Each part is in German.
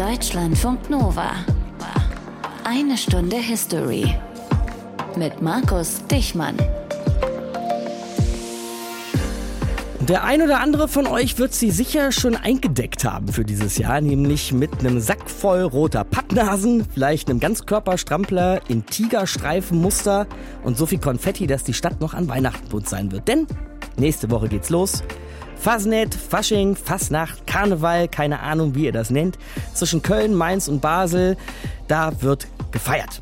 Deutschlandfunk Nova. Eine Stunde History. Mit Markus Dichmann. Der ein oder andere von euch wird sie sicher schon eingedeckt haben für dieses Jahr, nämlich mit einem Sack voll roter Pappnasen, vielleicht einem Ganzkörperstrampler in Tigerstreifenmuster und so viel Konfetti, dass die Stadt noch an Weihnachten bunt sein wird. Denn nächste Woche geht's los. Fasnet, Fasching, Fasnacht, Karneval, keine Ahnung, wie ihr das nennt. Zwischen Köln, Mainz und Basel, da wird gefeiert.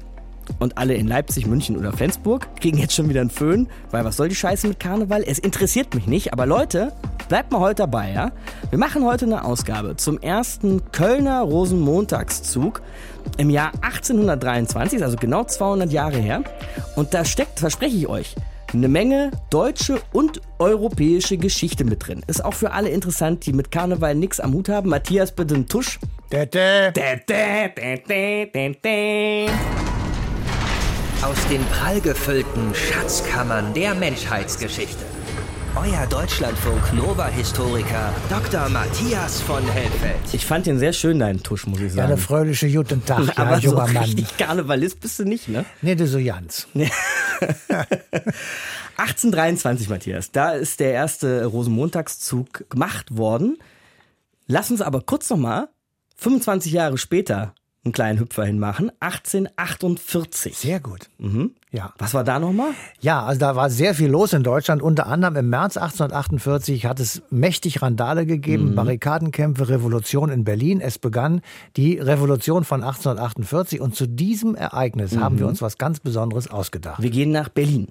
Und alle in Leipzig, München oder Flensburg kriegen jetzt schon wieder einen Föhn, weil was soll die Scheiße mit Karneval? Es interessiert mich nicht, aber Leute, bleibt mal heute dabei, ja? Wir machen heute eine Ausgabe zum ersten Kölner Rosenmontagszug im Jahr 1823, also genau 200 Jahre her. Und da steckt, verspreche ich euch, eine Menge deutsche und europäische Geschichte mit drin. Ist auch für alle interessant, die mit Karneval nichts am Hut haben. Matthias, bitte einen Tusch. Dä, dä, dä. Aus den prallgefüllten Schatzkammern der Menschheitsgeschichte. Euer Deutschlandfunk Nova-Historiker Dr. Matthias von Helfeld. Ich fand den sehr schön, deinen Tusch, muss ich Ja, sagen. eine fröhliche guten Tag, ja, Aber so junger Mann. richtig Karnevalist bist du nicht, ne? Nee, du so Jans. 1823, Matthias, da ist der erste Rosenmontagszug gemacht worden. Lass uns aber kurz nochmal 25 Jahre später einen kleinen Hüpfer hinmachen. 1848. Sehr gut. Mhm. Ja. Was war da nochmal? Ja, also da war sehr viel los in Deutschland. Unter anderem im März 1848 hat es mächtig Randale gegeben, Barrikadenkämpfe, Revolution in Berlin. Es begann die Revolution von 1848 und zu diesem Ereignis haben wir uns was ganz Besonderes ausgedacht. Wir gehen nach Berlin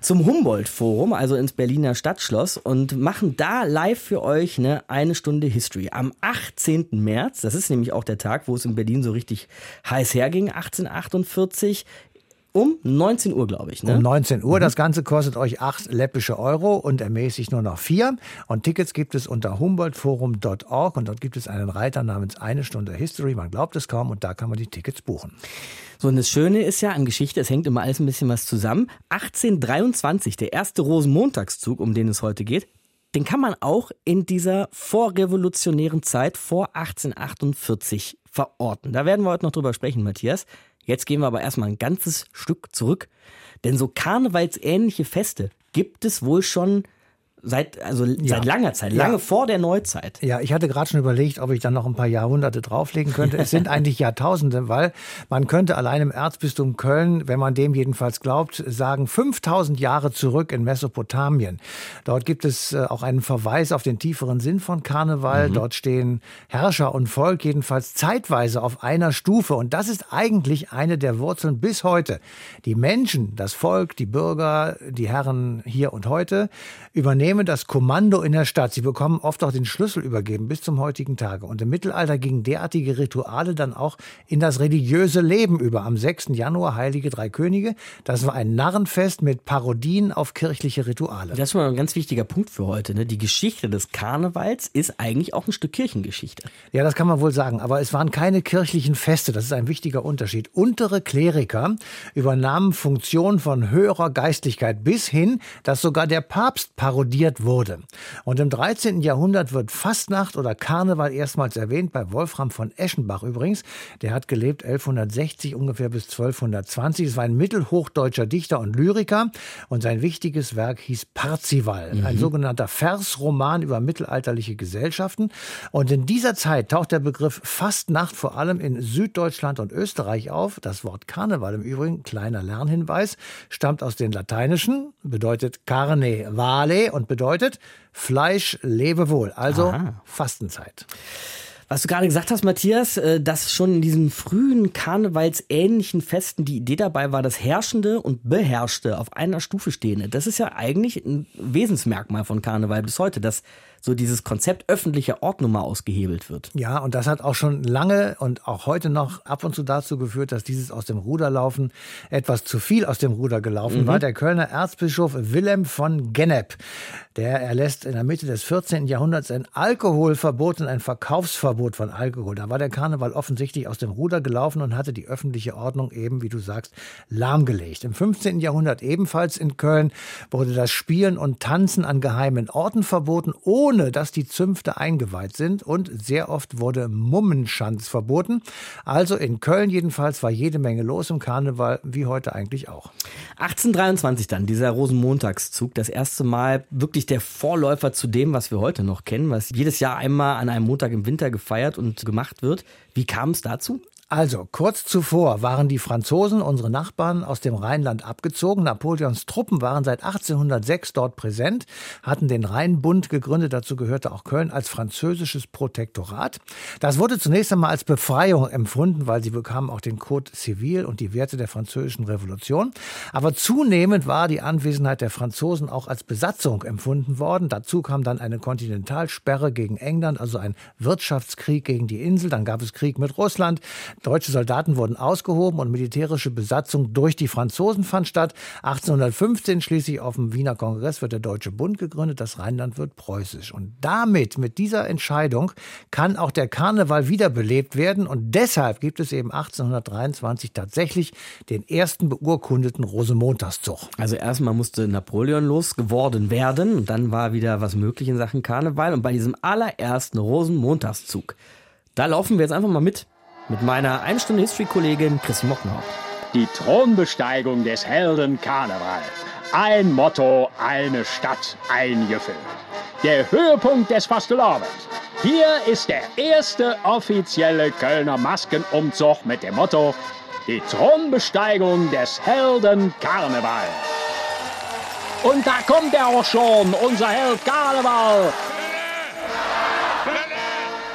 zum Humboldt-Forum, also ins Berliner Stadtschloss und machen da live für euch eine eine Stunde History. Am 18. März, das ist nämlich auch der Tag, wo es in Berlin so richtig heiß herging, 1848, um 19 Uhr, glaube ich. Ne? Um 19 Uhr. Das Ganze kostet euch 8 läppische Euro und ermäßigt nur noch 4. Und Tickets gibt es unter humboldtforum.org und dort gibt es einen Reiter namens Eine Stunde History. Man glaubt es kaum und da kann man die Tickets buchen. So, und das Schöne ist ja an Geschichte, es hängt immer alles ein bisschen was zusammen. 1823, der erste Rosenmontagszug, um den es heute geht, den kann man auch in dieser vorrevolutionären Zeit vor 1848 verorten. Da werden wir heute noch drüber sprechen, Matthias. Jetzt gehen wir aber erstmal ein ganzes Stück zurück. Denn so karnevalsähnliche Feste gibt es wohl schon seit, also seit langer Zeit, Ja. lange vor der Neuzeit. Ja, ich hatte gerade schon überlegt, ob ich dann noch ein paar Jahrhunderte drauflegen könnte. Es sind eigentlich Jahrtausende, weil man könnte allein im Erzbistum Köln, wenn man dem jedenfalls glaubt, sagen 5000 Jahre zurück in Mesopotamien. Dort gibt es äh, auch einen Verweis auf den tieferen Sinn von Karneval. Dort stehen Herrscher und Volk jedenfalls zeitweise auf einer Stufe. Und das ist eigentlich eine der Wurzeln bis heute. Die Menschen, das Volk, die Bürger, die Herren hier und heute übernehmen das Kommando in der Stadt. Sie bekommen oft auch den Schlüssel übergeben bis zum heutigen Tage. Und im Mittelalter gingen derartige Rituale dann auch in das religiöse Leben über. Am 6. Januar Heilige Drei Könige. Das war ein Narrenfest mit Parodien auf kirchliche Rituale. Das mal ein ganz wichtiger Punkt für heute. Ne? Die Geschichte des Karnevals ist eigentlich auch ein Stück Kirchengeschichte. Ja, das kann man wohl sagen. Aber es waren keine kirchlichen Feste. Das ist ein wichtiger Unterschied. Untere Kleriker übernahmen Funktionen von höherer Geistlichkeit bis hin, dass sogar der Papst parodiert wurde. Und im 13. Jahrhundert wird Fastnacht oder Karneval erstmals erwähnt, bei Wolfram von Eschenbach übrigens. Der hat gelebt 1160 ungefähr bis 1220. Es war ein mittelhochdeutscher Dichter und Lyriker und sein wichtiges Werk hieß Parzival, ein sogenannter Versroman über mittelalterliche Gesellschaften. Und in dieser Zeit taucht der Begriff Fastnacht vor allem in Süddeutschland und Österreich auf. Das Wort Karneval im Übrigen, kleiner Lernhinweis, stammt aus den Lateinischen, bedeutet carne vale und bedeutet Fleisch lebe wohl, also Aha. Fastenzeit. Was du gerade gesagt hast, Matthias, äh, dass schon in diesen frühen karnevalsähnlichen Festen die Idee dabei war, das Herrschende und Beherrschte auf einer Stufe stehende. Das ist ja eigentlich ein Wesensmerkmal von Karneval bis heute, dass so dieses Konzept öffentlicher Ordnung mal ausgehebelt wird. Ja, und das hat auch schon lange und auch heute noch ab und zu dazu geführt, dass dieses aus dem Ruderlaufen etwas zu viel aus dem Ruder gelaufen war. Der Kölner Erzbischof Wilhelm von Gennep, der erlässt in der Mitte des 14. Jahrhunderts ein Alkoholverbot und ein Verkaufsverbot von Alkohol. Da war der Karneval offensichtlich aus dem Ruder gelaufen und hatte die öffentliche Ordnung eben, wie du sagst, lahmgelegt. Im 15. Jahrhundert ebenfalls in Köln wurde das Spielen und Tanzen an geheimen Orten verboten oder ohne dass die Zünfte eingeweiht sind. Und sehr oft wurde Mummenschanz verboten. Also in Köln jedenfalls war jede Menge los im Karneval, wie heute eigentlich auch. 1823 dann, dieser Rosenmontagszug, das erste Mal wirklich der Vorläufer zu dem, was wir heute noch kennen, was jedes Jahr einmal an einem Montag im Winter gefeiert und gemacht wird. Wie kam es dazu? Also, kurz zuvor waren die Franzosen, unsere Nachbarn, aus dem Rheinland abgezogen. Napoleons Truppen waren seit 1806 dort präsent, hatten den Rheinbund gegründet. Dazu gehörte auch Köln als französisches Protektorat. Das wurde zunächst einmal als Befreiung empfunden, weil sie bekamen auch den Code Civil und die Werte der französischen Revolution. Aber zunehmend war die Anwesenheit der Franzosen auch als Besatzung empfunden worden. Dazu kam dann eine Kontinentalsperre gegen England, also ein Wirtschaftskrieg gegen die Insel. Dann gab es Krieg mit Russland. Deutsche Soldaten wurden ausgehoben und militärische Besatzung durch die Franzosen fand statt. 1815 schließlich auf dem Wiener Kongress wird der Deutsche Bund gegründet, das Rheinland wird preußisch. Und damit, mit dieser Entscheidung, kann auch der Karneval wiederbelebt werden. Und deshalb gibt es eben 1823 tatsächlich den ersten beurkundeten Rosenmontagszug. Also erstmal musste Napoleon losgeworden werden und dann war wieder was möglich in Sachen Karneval. Und bei diesem allerersten Rosenmontagszug, da laufen wir jetzt einfach mal mit mit meiner Einstunde History-Kollegin Chris Mockenhaupt. Die Thronbesteigung des Helden Karneval. Ein Motto, eine Stadt, ein Gefühl. Der Höhepunkt des Fastelavends. Hier ist der erste offizielle Kölner Maskenumzug mit dem Motto Die Thronbesteigung des Helden Karneval. Und da kommt er auch schon, unser Held Karneval,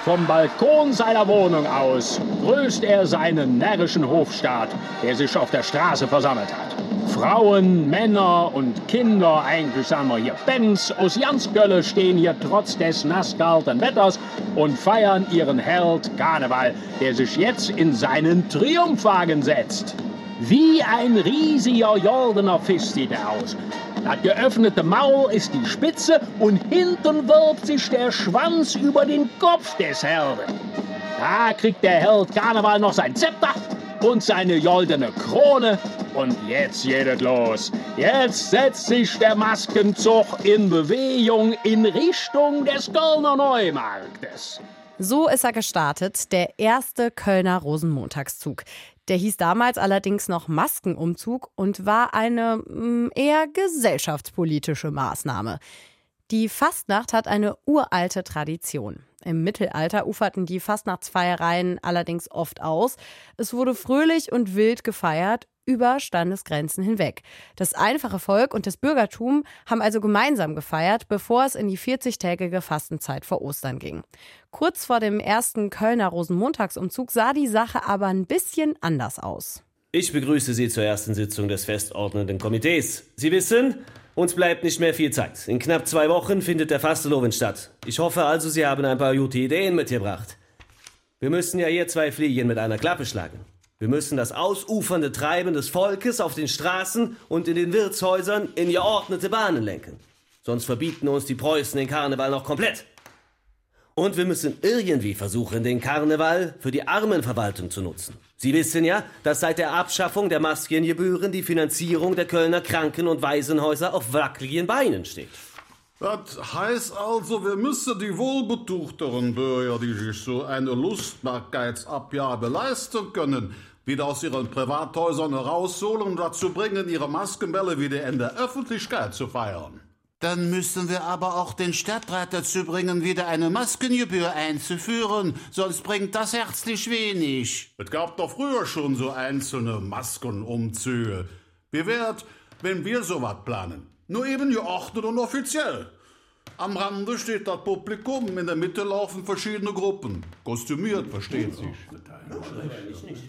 vom Balkon seiner Wohnung aus grüßt er seinen närrischen Hofstaat, der sich auf der Straße versammelt hat. Frauen, Männer und Kinder, eigentlich sagen wir hier Benz aus Jansgölle, stehen hier trotz des nasskalten Wetters und feiern ihren Held Karneval, der sich jetzt in seinen Triumphwagen setzt. Wie ein riesiger Jordaner Fisch sieht er aus. Das geöffnete Maul ist die Spitze und hinten wirbt sich der Schwanz über den Kopf des Helden. Da kriegt der Held Karneval noch sein Zepter und seine goldene Krone. Und jetzt geht es los. Jetzt setzt sich der Maskenzug in Bewegung in Richtung des Kölner Neumarktes. So ist er gestartet, der erste Kölner Rosenmontagszug. Der hieß damals allerdings noch Maskenumzug und war eine mm, eher gesellschaftspolitische Maßnahme. Die Fastnacht hat eine uralte Tradition. Im Mittelalter uferten die Fastnachtsfeiereien allerdings oft aus. Es wurde fröhlich und wild gefeiert, über Standesgrenzen hinweg. Das einfache Volk und das Bürgertum haben also gemeinsam gefeiert, bevor es in die 40-tägige Fastenzeit vor Ostern ging. Kurz vor dem ersten Kölner Rosenmontagsumzug sah die Sache aber ein bisschen anders aus. Ich begrüße Sie zur ersten Sitzung des festordnenden Komitees. Sie wissen, uns bleibt nicht mehr viel Zeit. In knapp zwei Wochen findet der Fasteloven statt. Ich hoffe also, Sie haben ein paar gute Ideen mitgebracht. Wir müssen ja hier zwei Fliegen mit einer Klappe schlagen. Wir müssen das ausufernde Treiben des Volkes auf den Straßen und in den Wirtshäusern in geordnete Bahnen lenken. Sonst verbieten uns die Preußen den Karneval noch komplett. Und wir müssen irgendwie versuchen, den Karneval für die Armenverwaltung zu nutzen. Sie wissen ja, dass seit der Abschaffung der Maskengebühren die Finanzierung der Kölner Kranken- und Waisenhäuser auf wackeligen Beinen steht. Das heißt also, wir müssen die wohlbetuchteren Bürger, die sich so eine Lustbarkeitsabgabe leisten können, wieder aus ihren Privathäusern herausholen und dazu bringen, ihre Maskenbälle wieder in der Öffentlichkeit zu feiern. Dann müssen wir aber auch den Stadtrat dazu bringen, wieder eine Maskengebühr einzuführen, sonst bringt das herzlich wenig. Es gab doch früher schon so einzelne Maskenumzüge. Wie wär's, wenn wir sowas planen? Nur eben geordnet und offiziell. Am Rande steht das Publikum, in der Mitte laufen verschiedene Gruppen. Kostümiert, versteht sich.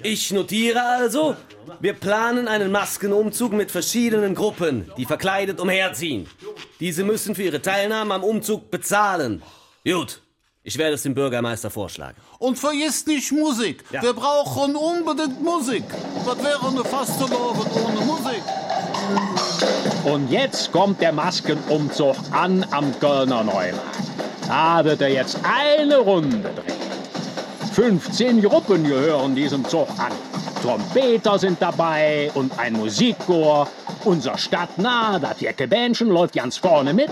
Ich notiere also, wir planen einen Maskenumzug mit verschiedenen Gruppen, die verkleidet umherziehen. Diese müssen für ihre Teilnahme am Umzug bezahlen. Gut, ich werde es dem Bürgermeister vorschlagen. Und vergiss nicht Musik. Ja. Wir brauchen unbedingt Musik. Was wäre eine Fastelovend ohne Musik? Und jetzt kommt der Maskenumzug an am Kölner Neumarkt. Da wird er jetzt eine Runde drehen. 15 Gruppen gehören diesem Zug an. Trompeter sind dabei und ein Musikchor. Unser Stadtnah, das Jecke läuft ganz vorne mit.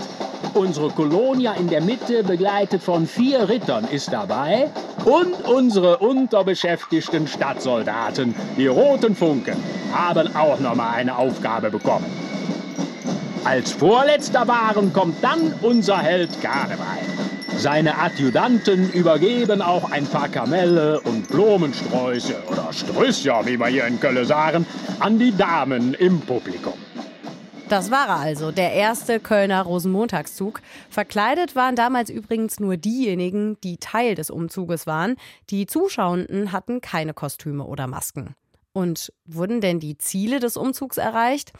Unsere Kolonia in der Mitte, begleitet von vier Rittern, ist dabei. Und unsere unterbeschäftigten Stadtsoldaten, die Roten Funken, haben auch noch mal eine Aufgabe bekommen. Als vorletzter Waren kommt dann unser Held Karneval. Seine Adjutanten übergeben auch ein paar Kamelle und Blumensträuße oder Strüsser, wie wir hier in Köln sagen, an die Damen im Publikum. Das war er also, der erste Kölner Rosenmontagszug. Verkleidet waren damals übrigens nur diejenigen, die Teil des Umzuges waren. Die Zuschauenden hatten keine Kostüme oder Masken. Und wurden denn die Ziele des Umzugs erreicht?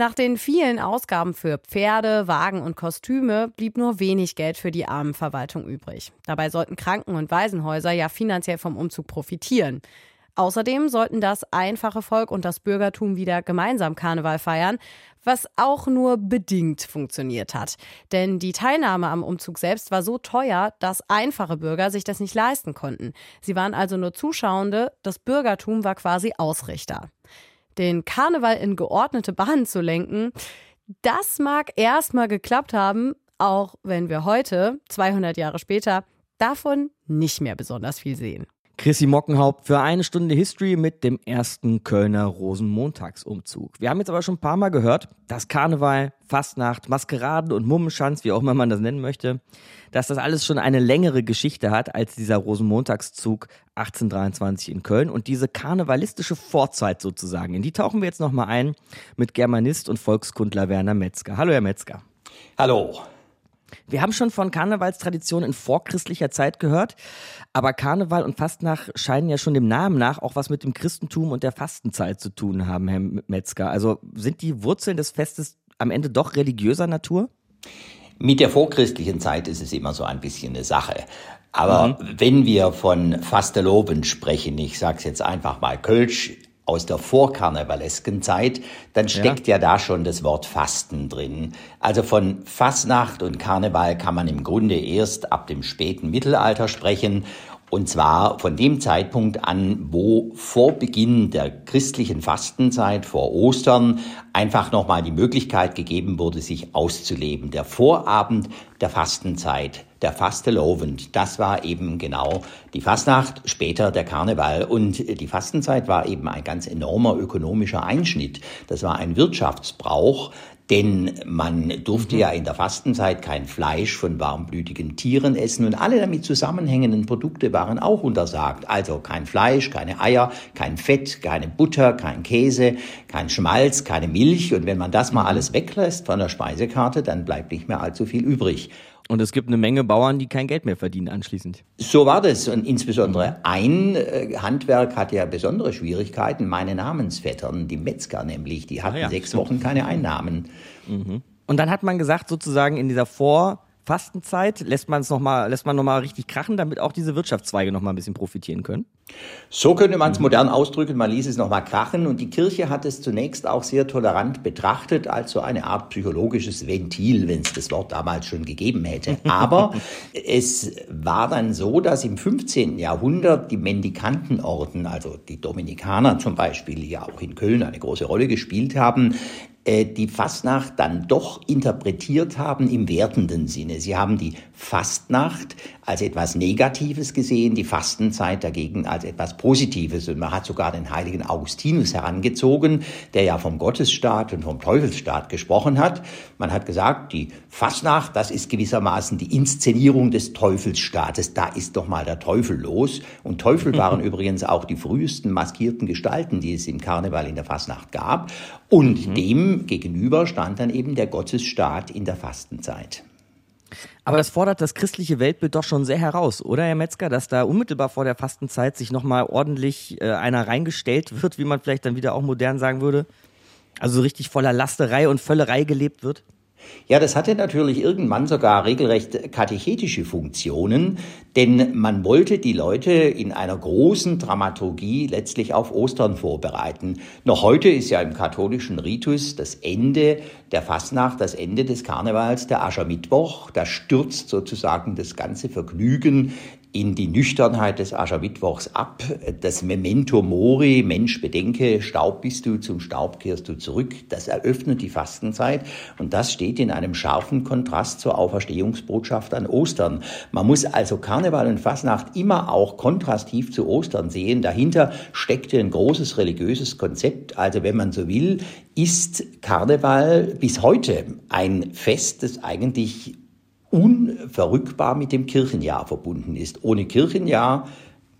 Nach den vielen Ausgaben für Pferde, Wagen und Kostüme blieb nur wenig Geld für die Armenverwaltung übrig. Dabei sollten Kranken- und Waisenhäuser ja finanziell vom Umzug profitieren. Außerdem sollten das einfache Volk und das Bürgertum wieder gemeinsam Karneval feiern, was auch nur bedingt funktioniert hat. Denn die Teilnahme am Umzug selbst war so teuer, dass einfache Bürger sich das nicht leisten konnten. Sie waren also nur Zuschauende, das Bürgertum war quasi Ausrichter den Karneval in geordnete Bahnen zu lenken, das mag erstmal geklappt haben, auch wenn wir heute, 200 Jahre später, davon nicht mehr besonders viel sehen. Chrissy Mockenhaupt für eine Stunde History mit dem ersten Kölner Rosenmontagsumzug. Wir haben jetzt aber schon ein paar Mal gehört, dass Karneval, Fastnacht, Maskeraden und Mummenschanz, wie auch immer man das nennen möchte, dass das alles schon eine längere Geschichte hat als dieser Rosenmontagszug 1823 in Köln und diese karnevalistische Vorzeit sozusagen. In die tauchen wir jetzt nochmal ein mit Germanist und Volkskundler Werner Metzger. Hallo, Herr Metzger. Hallo. Wir haben schon von Karnevalstraditionen in vorchristlicher Zeit gehört, aber Karneval und Fastnacht scheinen ja schon dem Namen nach auch was mit dem Christentum und der Fastenzeit zu tun haben, Herr Metzger. Also sind die Wurzeln des Festes am Ende doch religiöser Natur? Mit der vorchristlichen Zeit ist es immer so ein bisschen eine Sache. Aber mhm. wenn wir von Fasteloven sprechen, ich sage es jetzt einfach mal Kölsch, aus der vorkarnevalesken Zeit, dann steckt ja. ja. da schon das Wort Fasten drin. Also von Fastnacht und Karneval kann man im Grunde erst ab dem späten Mittelalter sprechen. Und zwar von dem Zeitpunkt an, wo vor Beginn der christlichen Fastenzeit, vor Ostern, einfach nochmal die Möglichkeit gegeben wurde, sich auszuleben. Der Vorabend der Fastenzeit, der Fastelovend, das war eben genau die Fastnacht, später der Karneval. Und die Fastenzeit war eben ein ganz enormer ökonomischer Einschnitt. Das war ein Wirtschaftsbrauch, denn man durfte mhm. ja in der Fastenzeit kein Fleisch von warmblütigen Tieren essen und alle damit zusammenhängenden Produkte waren auch untersagt. Also kein Fleisch, keine Eier, kein Fett, keine Butter, kein Käse, kein Schmalz, keine Milch. Und wenn man das mal mhm. alles weglässt von der Speisekarte, dann bleibt nicht mehr allzu viel übrig. Und es gibt eine Menge Bauern, die kein Geld mehr verdienen anschließend. So war das. Und insbesondere ein äh, Handwerk hatte ja besondere Schwierigkeiten. Meine Namensvettern, die Metzger nämlich, die hatten ah ja, sechs stimmt. Wochen keine Einnahmen. Mhm. Und dann hat man gesagt, sozusagen in dieser Vor- Fastenzeit lässt man es noch mal, lässt man noch mal richtig krachen, damit auch diese Wirtschaftszweige noch mal ein bisschen profitieren können? So könnte man es modern ausdrücken. Man ließ es noch mal krachen und die Kirche hat es zunächst auch sehr tolerant betrachtet als so eine Art psychologisches Ventil, wenn es das Wort damals schon gegeben hätte. Aber es war dann so, dass im 15. Jahrhundert die Mendikantenorden, also die Dominikaner zum Beispiel, die ja auch in Köln eine große Rolle gespielt haben, die Fastnacht dann doch interpretiert haben im wertenden Sinne. Sie haben die Fastnacht als etwas Negatives gesehen, die Fastenzeit dagegen als etwas Positives. Und man hat sogar den heiligen Augustinus herangezogen, der ja vom Gottesstaat und vom Teufelsstaat gesprochen hat. Man hat gesagt, die Fastnacht, das ist gewissermaßen die Inszenierung des Teufelsstaates. Da ist doch mal der Teufel los. Und Teufel waren übrigens auch die frühesten maskierten Gestalten, die es im Karneval in der Fastnacht gab. Und mhm. dem gegenüber stand dann eben der Gottesstaat in der Fastenzeit. Aber das fordert das christliche Weltbild doch schon sehr heraus, oder Herr Metzger, dass da unmittelbar vor der Fastenzeit sich nochmal ordentlich äh, einer reingestellt wird, wie man vielleicht dann wieder auch modern sagen würde? Also so richtig voller Lasterei und Völlerei gelebt wird? Ja, das hatte natürlich irgendwann sogar regelrecht katechetische Funktionen, denn man wollte die Leute in einer großen Dramaturgie letztlich auf Ostern vorbereiten. Noch heute ist ja im katholischen Ritus das Ende der Fastnacht, das Ende des Karnevals, der Aschermittwoch. Da stürzt sozusagen das ganze Vergnügen in die Nüchternheit des Aschermittwochs ab. Das Memento Mori, Mensch, bedenke, Staub bist du, zum Staub kehrst du zurück. Das eröffnet die Fastenzeit und das steht in einem scharfen Kontrast zur Auferstehungsbotschaft an Ostern. Man muss also Karneval und Fastnacht immer auch kontrastiv zu Ostern sehen. Dahinter steckte ein großes religiöses Konzept. Also wenn man so will, ist Karneval bis heute ein Fest, das eigentlich unverrückbar mit dem Kirchenjahr verbunden ist. Ohne Kirchenjahr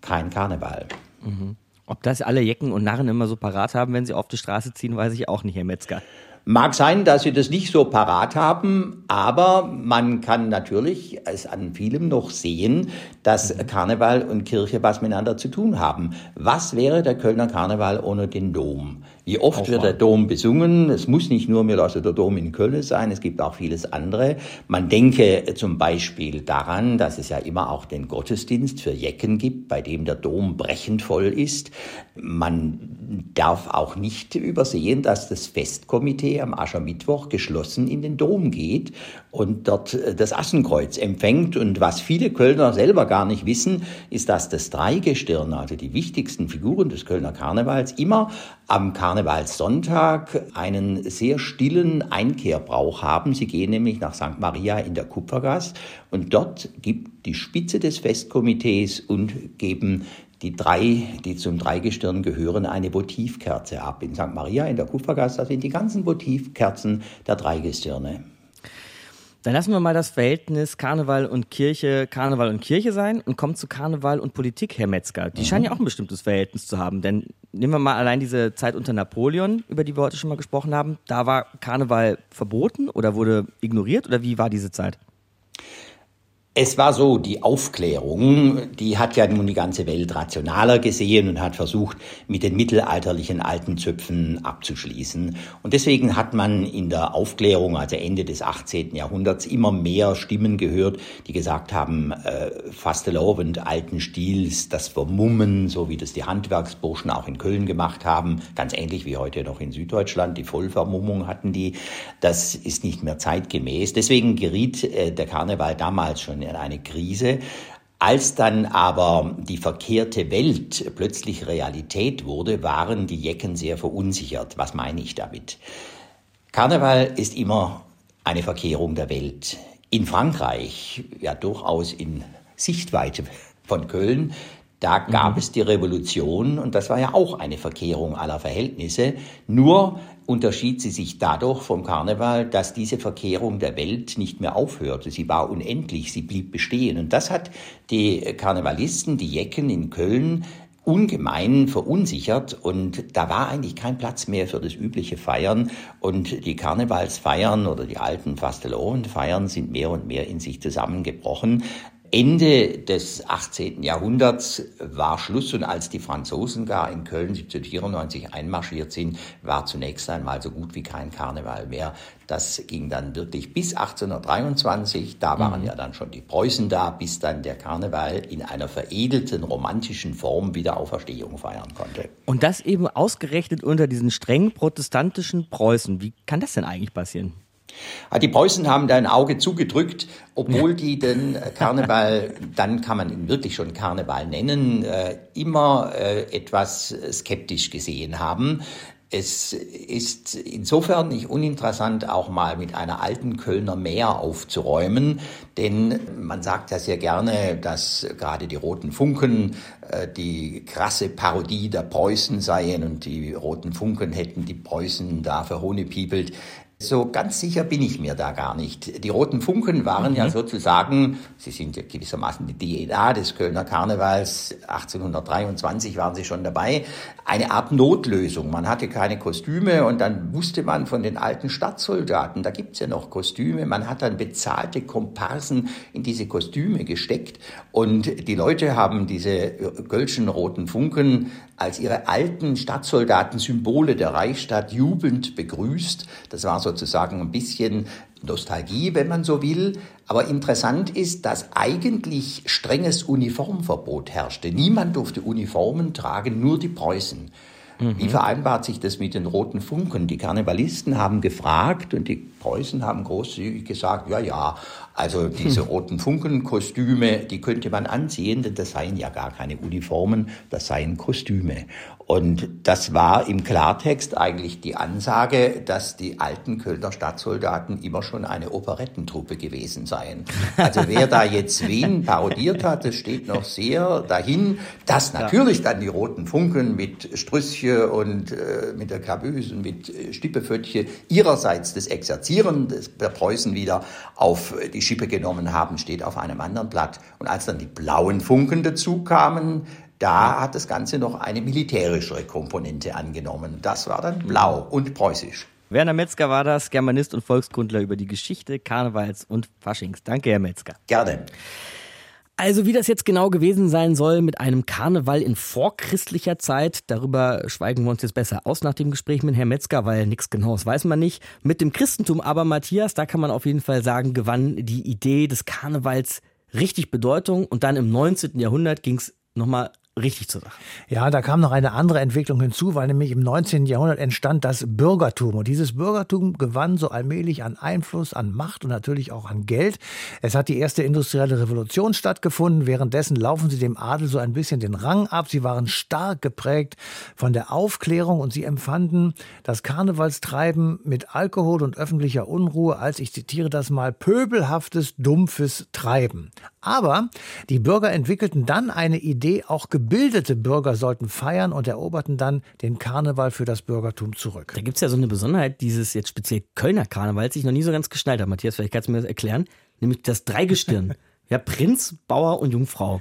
kein Karneval. Mhm. Ob das alle Jecken und Narren immer so parat haben, wenn sie auf die Straße ziehen, weiß ich auch nicht, Herr Metzger. Mag sein, dass sie das nicht so parat haben, aber man kann natürlich es an vielem noch sehen, dass Karneval und Kirche was miteinander zu tun haben. Was wäre der Kölner Karneval ohne den Dom? Wie oft wird der Dom besungen? Es muss nicht nur mir also der Dom in Köln sein, es gibt auch vieles andere. Man denke zum Beispiel daran, dass es ja immer auch den Gottesdienst für Jecken gibt, bei dem der Dom brechend voll ist. Man darf auch nicht übersehen, dass das Festkomitee am Aschermittwoch geschlossen in den Dom geht und dort das Assenkreuz empfängt. Und was viele Kölner selber gar nicht wissen, ist, dass das Dreigestirn, also die wichtigsten Figuren des Kölner Karnevals, immer am Karnevalssonntag einen sehr stillen Einkehrbrauch haben. Sie gehen nämlich nach St. Maria in der Kupfergasse und dort gibt die Spitze des Festkomitees und geben die drei, die zum Dreigestirn gehören, eine Votivkerze ab. In St. Maria in der Kupfergasse, da sind die ganzen Votivkerzen der Dreigestirne. Dann lassen wir mal das Verhältnis Karneval und Kirche Karneval und Kirche sein und kommen zu Karneval und Politik, Herr Metzger. Die mhm. scheinen ja auch ein bestimmtes Verhältnis zu haben, denn nehmen wir mal allein diese Zeit unter Napoleon, über die wir heute schon mal gesprochen haben. Da war Karneval verboten oder wurde ignoriert oder wie war diese Zeit? Es war so, die Aufklärung, die hat ja nun die ganze Welt rationaler gesehen und hat versucht, mit den mittelalterlichen alten Zöpfen abzuschließen. Und deswegen hat man in der Aufklärung, also Ende des 18. Jahrhunderts, immer mehr Stimmen gehört, die gesagt haben, äh, fastelovend alten Stils, das Vermummen, so wie das die Handwerksburschen auch in Köln gemacht haben, ganz ähnlich wie heute noch in Süddeutschland, die Vollvermummung hatten die, das ist nicht mehr zeitgemäß. Deswegen geriet äh, der Karneval damals schon in eine Krise. Als dann aber die verkehrte Welt plötzlich Realität wurde, waren die Jecken sehr verunsichert. Was meine ich damit? Karneval ist immer eine Verkehrung der Welt. In Frankreich, ja durchaus in Sichtweite von Köln, da gab mhm. es die Revolution und das war ja auch eine Verkehrung aller Verhältnisse. Nur unterschied sie sich dadurch vom Karneval, dass diese Verkehrung der Welt nicht mehr aufhörte. Sie war unendlich, sie blieb bestehen. Und das hat die Karnevalisten, die Jecken in Köln, ungemein verunsichert und da war eigentlich kein Platz mehr für das übliche Feiern und die Karnevalsfeiern oder die alten Fastelovendfeiern sind mehr und mehr in sich zusammengebrochen. Ende des 18. Jahrhunderts war Schluss und als die Franzosen gar in Köln 1794 einmarschiert sind, war zunächst einmal so gut wie kein Karneval mehr. Das ging dann wirklich bis 1823. Da waren mhm. ja dann schon die Preußen da, bis dann der Karneval in einer veredelten romantischen Form wieder Auferstehung feiern konnte. Und das eben ausgerechnet unter diesen streng protestantischen Preußen. Wie kann das denn eigentlich passieren? Ah, die Preußen haben da ein Auge zugedrückt, obwohl die den Karneval, dann kann man ihn wirklich schon Karneval nennen, äh, immer äh, etwas skeptisch gesehen haben. Es ist insofern nicht uninteressant, auch mal mit einer alten Kölner Meer aufzuräumen, denn man sagt ja sehr gerne, dass gerade die Roten Funken äh, die krasse Parodie der Preußen seien und die Roten Funken hätten die Preußen da verhohnepiepelt. So ganz sicher bin ich mir da gar nicht. Die Roten Funken waren mhm. ja sozusagen, sie sind ja gewissermaßen die DNA des Kölner Karnevals, 1823 waren sie schon dabei, eine Art Notlösung. Man hatte keine Kostüme und dann wusste man von den alten Stadtsoldaten, da gibt's ja noch Kostüme, man hat dann bezahlte Komparsen in diese Kostüme gesteckt und die Leute haben diese Gölschen Roten Funken als ihre alten Stadtsoldaten Symbole der Reichsstadt jubelnd begrüßt. Das war sozusagen ein bisschen Nostalgie, wenn man so will. Aber interessant ist, dass eigentlich strenges Uniformverbot herrschte. Niemand durfte Uniformen tragen, nur die Preußen. Mhm. Wie vereinbart sich das mit den roten Funken? Die Karnevalisten haben gefragt und die Preußen haben großzügig gesagt, ja, ja, also diese hm. roten Funkenkostüme, die könnte man anziehen, denn das seien ja gar keine Uniformen, das seien Kostüme. Und das war im Klartext eigentlich die Ansage, dass die alten Kölner Stadtsoldaten immer schon eine Operettentruppe gewesen seien. Also wer da jetzt wen parodiert hat, das steht noch sehr dahin, dass natürlich dann die roten Funken mit Strüsschen und äh, mit der Kabüse, mit äh, Stippefötche ihrerseits das Exerzieren der Preußen wieder auf die Schippe genommen haben, steht auf einem anderen Blatt. Und als dann die blauen Funken dazu kamen, da hat das Ganze noch eine militärischere Komponente angenommen. Das war dann blau und preußisch. Werner Metzger war das, Germanist und Volkskundler über die Geschichte Karnevals und Faschings. Danke, Herr Metzger. Gerne. Also wie das jetzt genau gewesen sein soll mit einem Karneval in vorchristlicher Zeit, darüber schweigen wir uns jetzt besser aus nach dem Gespräch mit Herrn Metzger, weil nichts Genaues weiß man nicht. Mit dem Christentum aber, Matthias, da kann man auf jeden Fall sagen, gewann die Idee des Karnevals richtig Bedeutung und dann im 19. Jahrhundert ging es nochmal richtig zur Sache. Ja, da kam noch eine andere Entwicklung hinzu, weil nämlich im 19. Jahrhundert entstand das Bürgertum. Und dieses Bürgertum gewann so allmählich an Einfluss, an Macht und natürlich auch an Geld. Es hat die erste industrielle Revolution stattgefunden. Währenddessen laufen sie dem Adel so ein bisschen den Rang ab. Sie waren stark geprägt von der Aufklärung und sie empfanden das Karnevalstreiben mit Alkohol und öffentlicher Unruhe als, ich zitiere das mal, pöbelhaftes, dumpfes Treiben. Aber die Bürger entwickelten dann eine Idee, auch gebildete Bürger sollten feiern und eroberten dann den Karneval für das Bürgertum zurück. Da gibt es ja so eine Besonderheit dieses jetzt speziell Kölner Karnevals, die ich noch nie so ganz geschnallt habe. Matthias, vielleicht kannst du mir das erklären. Nämlich das Dreigestirn. ja, Prinz, Bauer und Jungfrau.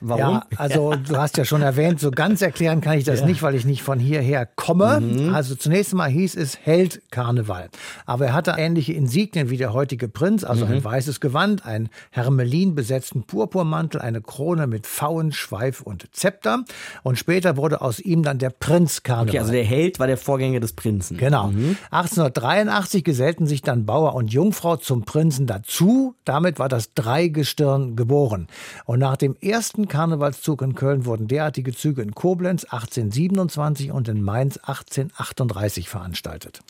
Warum? Ja, also du hast ja schon erwähnt, so ganz erklären kann ich das ja. nicht, weil ich nicht von hierher komme. Mhm. Also zunächst einmal hieß es Held Karneval. Aber er hatte ähnliche Insignien wie der heutige Prinz, also mhm. ein weißes Gewand, ein Hermelin besetzten Purpurmantel, eine Krone mit Pfauen, Schweif und Zepter. Und später wurde aus ihm dann der Prinz Karneval. Okay, also der Held war der Vorgänger des Prinzen. Genau. Mhm. 1883 gesellten sich dann Bauer und Jungfrau zum Prinzen dazu. Damit war das Dreigestirn geboren. Und nach dem ersten Karnevalszug in Köln wurden derartige Züge in Koblenz 1827 und in Mainz 1838 veranstaltet.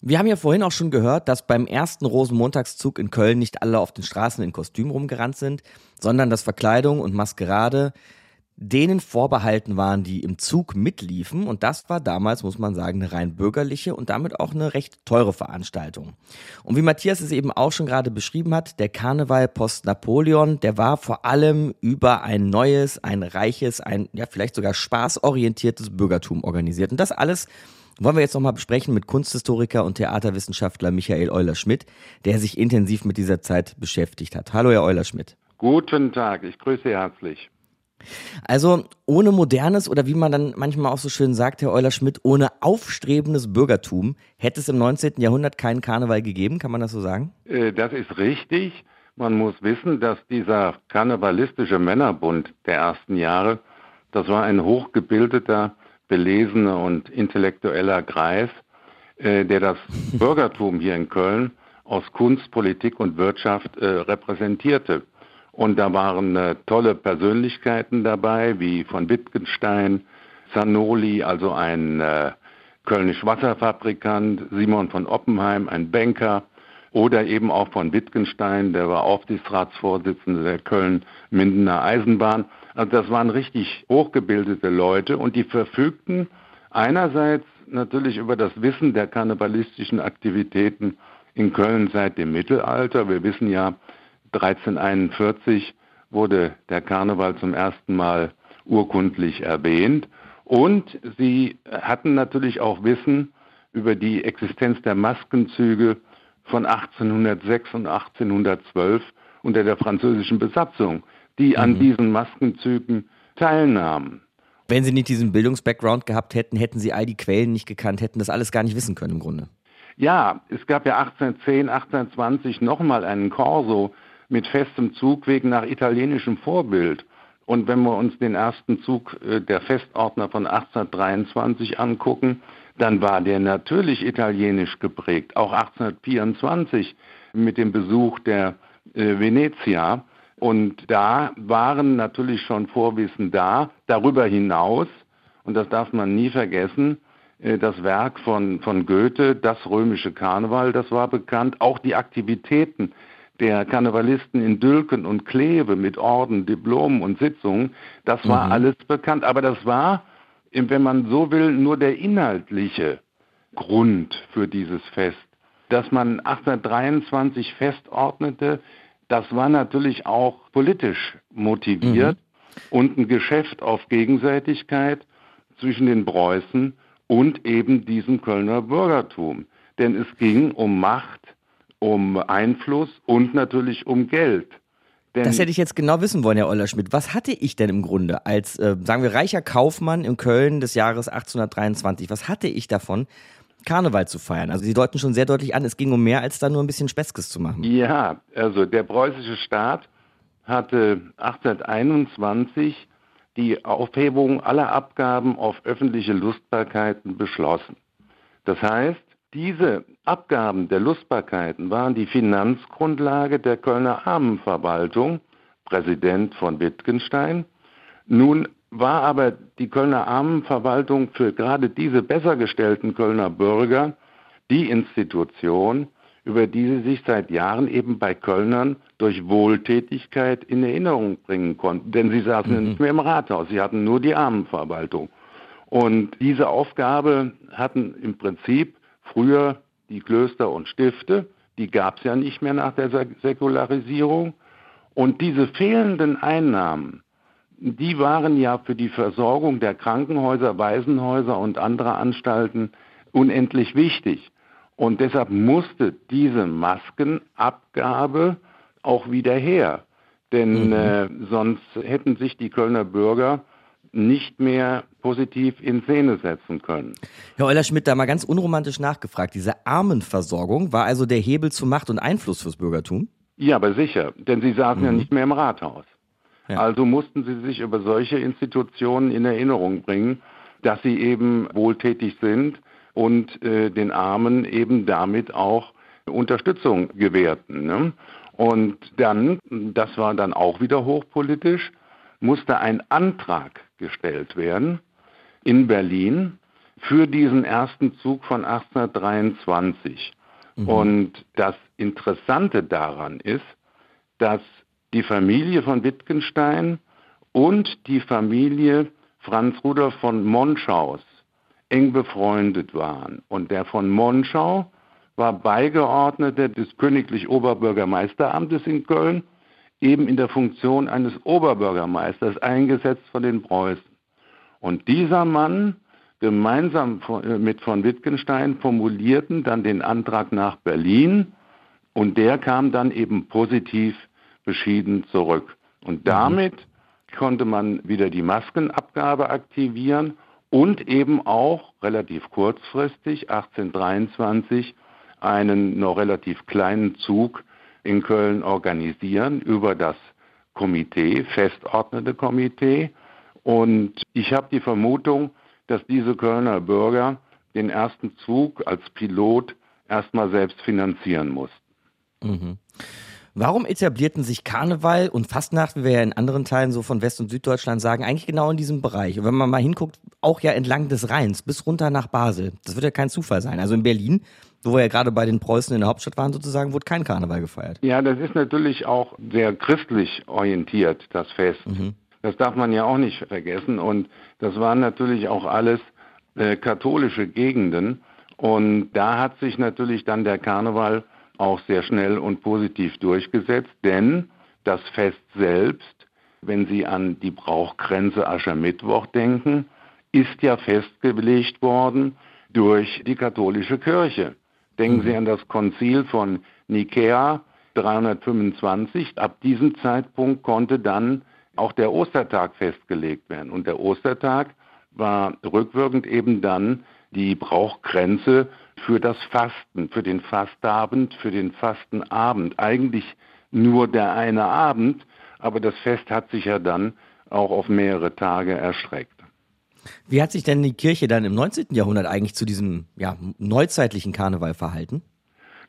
Wir haben ja vorhin auch schon gehört, dass beim ersten Rosenmontagszug in Köln nicht alle auf den Straßen in Kostüm rumgerannt sind, sondern dass Verkleidung und Maskerade denen vorbehalten waren, die im Zug mitliefen. Und das war damals, muss man sagen, eine rein bürgerliche und damit auch eine recht teure Veranstaltung. Und wie Matthias es eben auch schon gerade beschrieben hat, der Karneval post Napoleon, der war vor allem über ein neues, ein reiches, ein ja vielleicht sogar spaßorientiertes Bürgertum organisiert. Und das alles wollen wir jetzt nochmal besprechen mit Kunsthistoriker und Theaterwissenschaftler Michael Euler-Schmidt, der sich intensiv mit dieser Zeit beschäftigt hat. Hallo, Herr Euler-Schmidt. Guten Tag, ich grüße herzlich. Also ohne modernes oder wie man dann manchmal auch so schön sagt, Herr Euler-Schmidt, ohne aufstrebendes Bürgertum hätte es im 19. Jahrhundert keinen Karneval gegeben, kann man das so sagen? Äh, das ist richtig. Man muss wissen, dass dieser karnevalistische Männerbund der ersten Jahre, das war ein hochgebildeter, belesener und intellektueller Kreis, äh, der das Bürgertum hier in Köln aus Kunst, Politik und Wirtschaft äh, repräsentierte. Und da waren äh, tolle Persönlichkeiten dabei, wie von Wittgenstein, Zanoli, also ein äh, Kölnisch Wasserfabrikant, Simon von Oppenheim, ein Banker, oder eben auch von Wittgenstein, der war Aufsichtsratsvorsitzender der Köln-Mindener Eisenbahn. Also das waren richtig hochgebildete Leute und die verfügten einerseits natürlich über das Wissen der karnevalistischen Aktivitäten in Köln seit dem Mittelalter. Wir wissen ja, 1341 wurde der Karneval zum ersten Mal urkundlich erwähnt. Und sie hatten natürlich auch Wissen über die Existenz der Maskenzüge von 1806 und 1812 unter der französischen Besatzung, die mhm. an diesen Maskenzügen teilnahmen. Wenn Sie nicht diesen Bildungsbackground gehabt hätten, hätten Sie all die Quellen nicht gekannt, hätten das alles gar nicht wissen können im Grunde. Ja, es gab ja 1810, 1820 nochmal einen Corso mit festem Zugweg nach italienischem Vorbild. Und wenn wir uns den ersten Zug äh, der Festordner von 1823 angucken, dann war der natürlich italienisch geprägt. Auch 1824 mit dem Besuch der äh, Venezia. Und da waren natürlich schon Vorwissen da. Darüber hinaus, und das darf man nie vergessen, äh, das Werk von, von Goethe, das römische Karneval, das war bekannt. Auch die Aktivitäten der Karnevalisten in Dülken und Kleve mit Orden, Diplomen und Sitzungen, das war mhm. alles bekannt. Aber das war, wenn man so will, nur der inhaltliche Grund für dieses Fest. Dass man 1823 festordnete, das war natürlich auch politisch motiviert mhm. und ein Geschäft auf Gegenseitigkeit zwischen den Preußen und eben diesem Kölner Bürgertum. Denn es ging um Macht, um Einfluss und natürlich um Geld. Denn das hätte ich jetzt genau wissen wollen, Herr Eulerschmidt. Was hatte ich denn im Grunde als, äh, sagen wir, reicher Kaufmann in Köln des Jahres 1823? Was hatte ich davon, Karneval zu feiern? Also Sie deuten schon sehr deutlich an, es ging um mehr, als da nur ein bisschen Speskes zu machen. Ja, also der preußische Staat hatte 1821 die Aufhebung aller Abgaben auf öffentliche Lustbarkeiten beschlossen. Das heißt, diese Abgaben der Lustbarkeiten waren die Finanzgrundlage der Kölner Armenverwaltung, Präsident von Wittgenstein. Nun war aber die Kölner Armenverwaltung für gerade diese besser gestellten Kölner Bürger die Institution, über die sie sich seit Jahren eben bei Kölnern durch Wohltätigkeit in Erinnerung bringen konnten. Denn sie saßen mhm. nicht mehr im Rathaus, sie hatten nur die Armenverwaltung. Und diese Aufgabe hatten im Prinzip früher die Klöster und Stifte, die gab es ja nicht mehr nach der Säkularisierung. Und diese fehlenden Einnahmen, die waren ja für die Versorgung der Krankenhäuser, Waisenhäuser und anderer Anstalten unendlich wichtig. Und deshalb musste diese Maskenabgabe auch wieder her. Denn mhm. äh, sonst hätten sich die Kölner Bürger nicht mehr positiv in Szene setzen können. Herr Euler-Schmidt, da mal ganz unromantisch nachgefragt. Diese Armenversorgung war also der Hebel zu Macht und Einfluss fürs Bürgertum? Ja, aber sicher, denn sie saßen mhm. ja nicht mehr im Rathaus. Ja. Also mussten sie sich über solche Institutionen in Erinnerung bringen, dass sie eben wohltätig sind und äh, den Armen eben damit auch Unterstützung gewährten. Ne? Und dann, das war dann auch wieder hochpolitisch, musste ein Antrag gestellt werden in Berlin für diesen ersten Zug von 1823. Mhm. Und das Interessante daran ist, dass die Familie von Wittgenstein und die Familie Franz Rudolf von Monschaus eng befreundet waren. Und der von Monschau war Beigeordneter des königlich Oberbürgermeisteramtes in Köln, eben in der Funktion eines Oberbürgermeisters, eingesetzt von den Preußen. Und dieser Mann, gemeinsam äh, mit von Wittgenstein, formulierten dann den Antrag nach Berlin und der kam dann eben positiv beschieden zurück. Und mhm. damit mhm. konnte man wieder die Maskenabgabe aktivieren und eben auch relativ kurzfristig 1823 einen noch relativ kleinen Zug in Köln organisieren über das Komitee, festordnete Komitee. Und ich habe die Vermutung, dass diese Kölner Bürger den ersten Zug als Pilot erstmal selbst finanzieren mussten. Mhm. Warum etablierten sich Karneval und Fastnacht, wie wir ja in anderen Teilen so von West- und Süddeutschland sagen, eigentlich genau in diesem Bereich? Und wenn man mal hinguckt, auch ja entlang des Rheins bis runter nach Basel. Das wird ja kein Zufall sein. Also in Berlin, wo wir ja gerade bei den Preußen in der Hauptstadt waren sozusagen, wurde kein Karneval gefeiert. Ja, das ist natürlich auch sehr christlich orientiert, das Fest. Mhm. Das darf man ja auch nicht vergessen. Und das waren natürlich auch alles äh, katholische Gegenden. Und da hat sich natürlich dann der Karneval auch sehr schnell und positiv durchgesetzt, denn das Fest selbst, wenn Sie an die Brauchgrenze Aschermittwoch denken, ist ja festgelegt worden durch die katholische Kirche. Denken mhm. Sie an das Konzil von Nikea 325. Ab diesem Zeitpunkt konnte dann auch der Ostertag festgelegt werden. Und der Ostertag war rückwirkend eben dann die Brauchgrenze für das Fasten, für den Fastabend, für den Fastenabend. Eigentlich nur der eine Abend, aber das Fest hat sich ja dann auch auf mehrere Tage erstreckt. Wie hat sich denn die Kirche dann im 19. Jahrhundert eigentlich zu diesem ja, neuzeitlichen Karneval verhalten?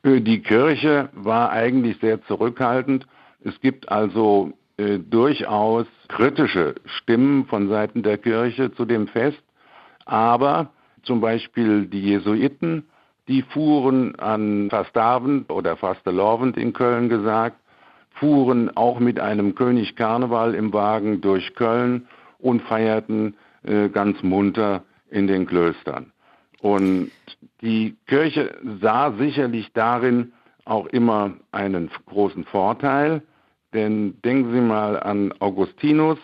Äh, die Kirche war eigentlich sehr zurückhaltend. Es gibt also äh, durchaus kritische Stimmen von Seiten der Kirche zu dem Fest, aber zum Beispiel die Jesuiten, die fuhren an Fastavend oder Fastelovend in Köln gesagt, fuhren auch mit einem König Karneval im Wagen durch Köln und feierten äh, ganz munter in den Klöstern. Und die Kirche sah sicherlich darin auch immer einen großen Vorteil, denn denken Sie mal an Augustinus,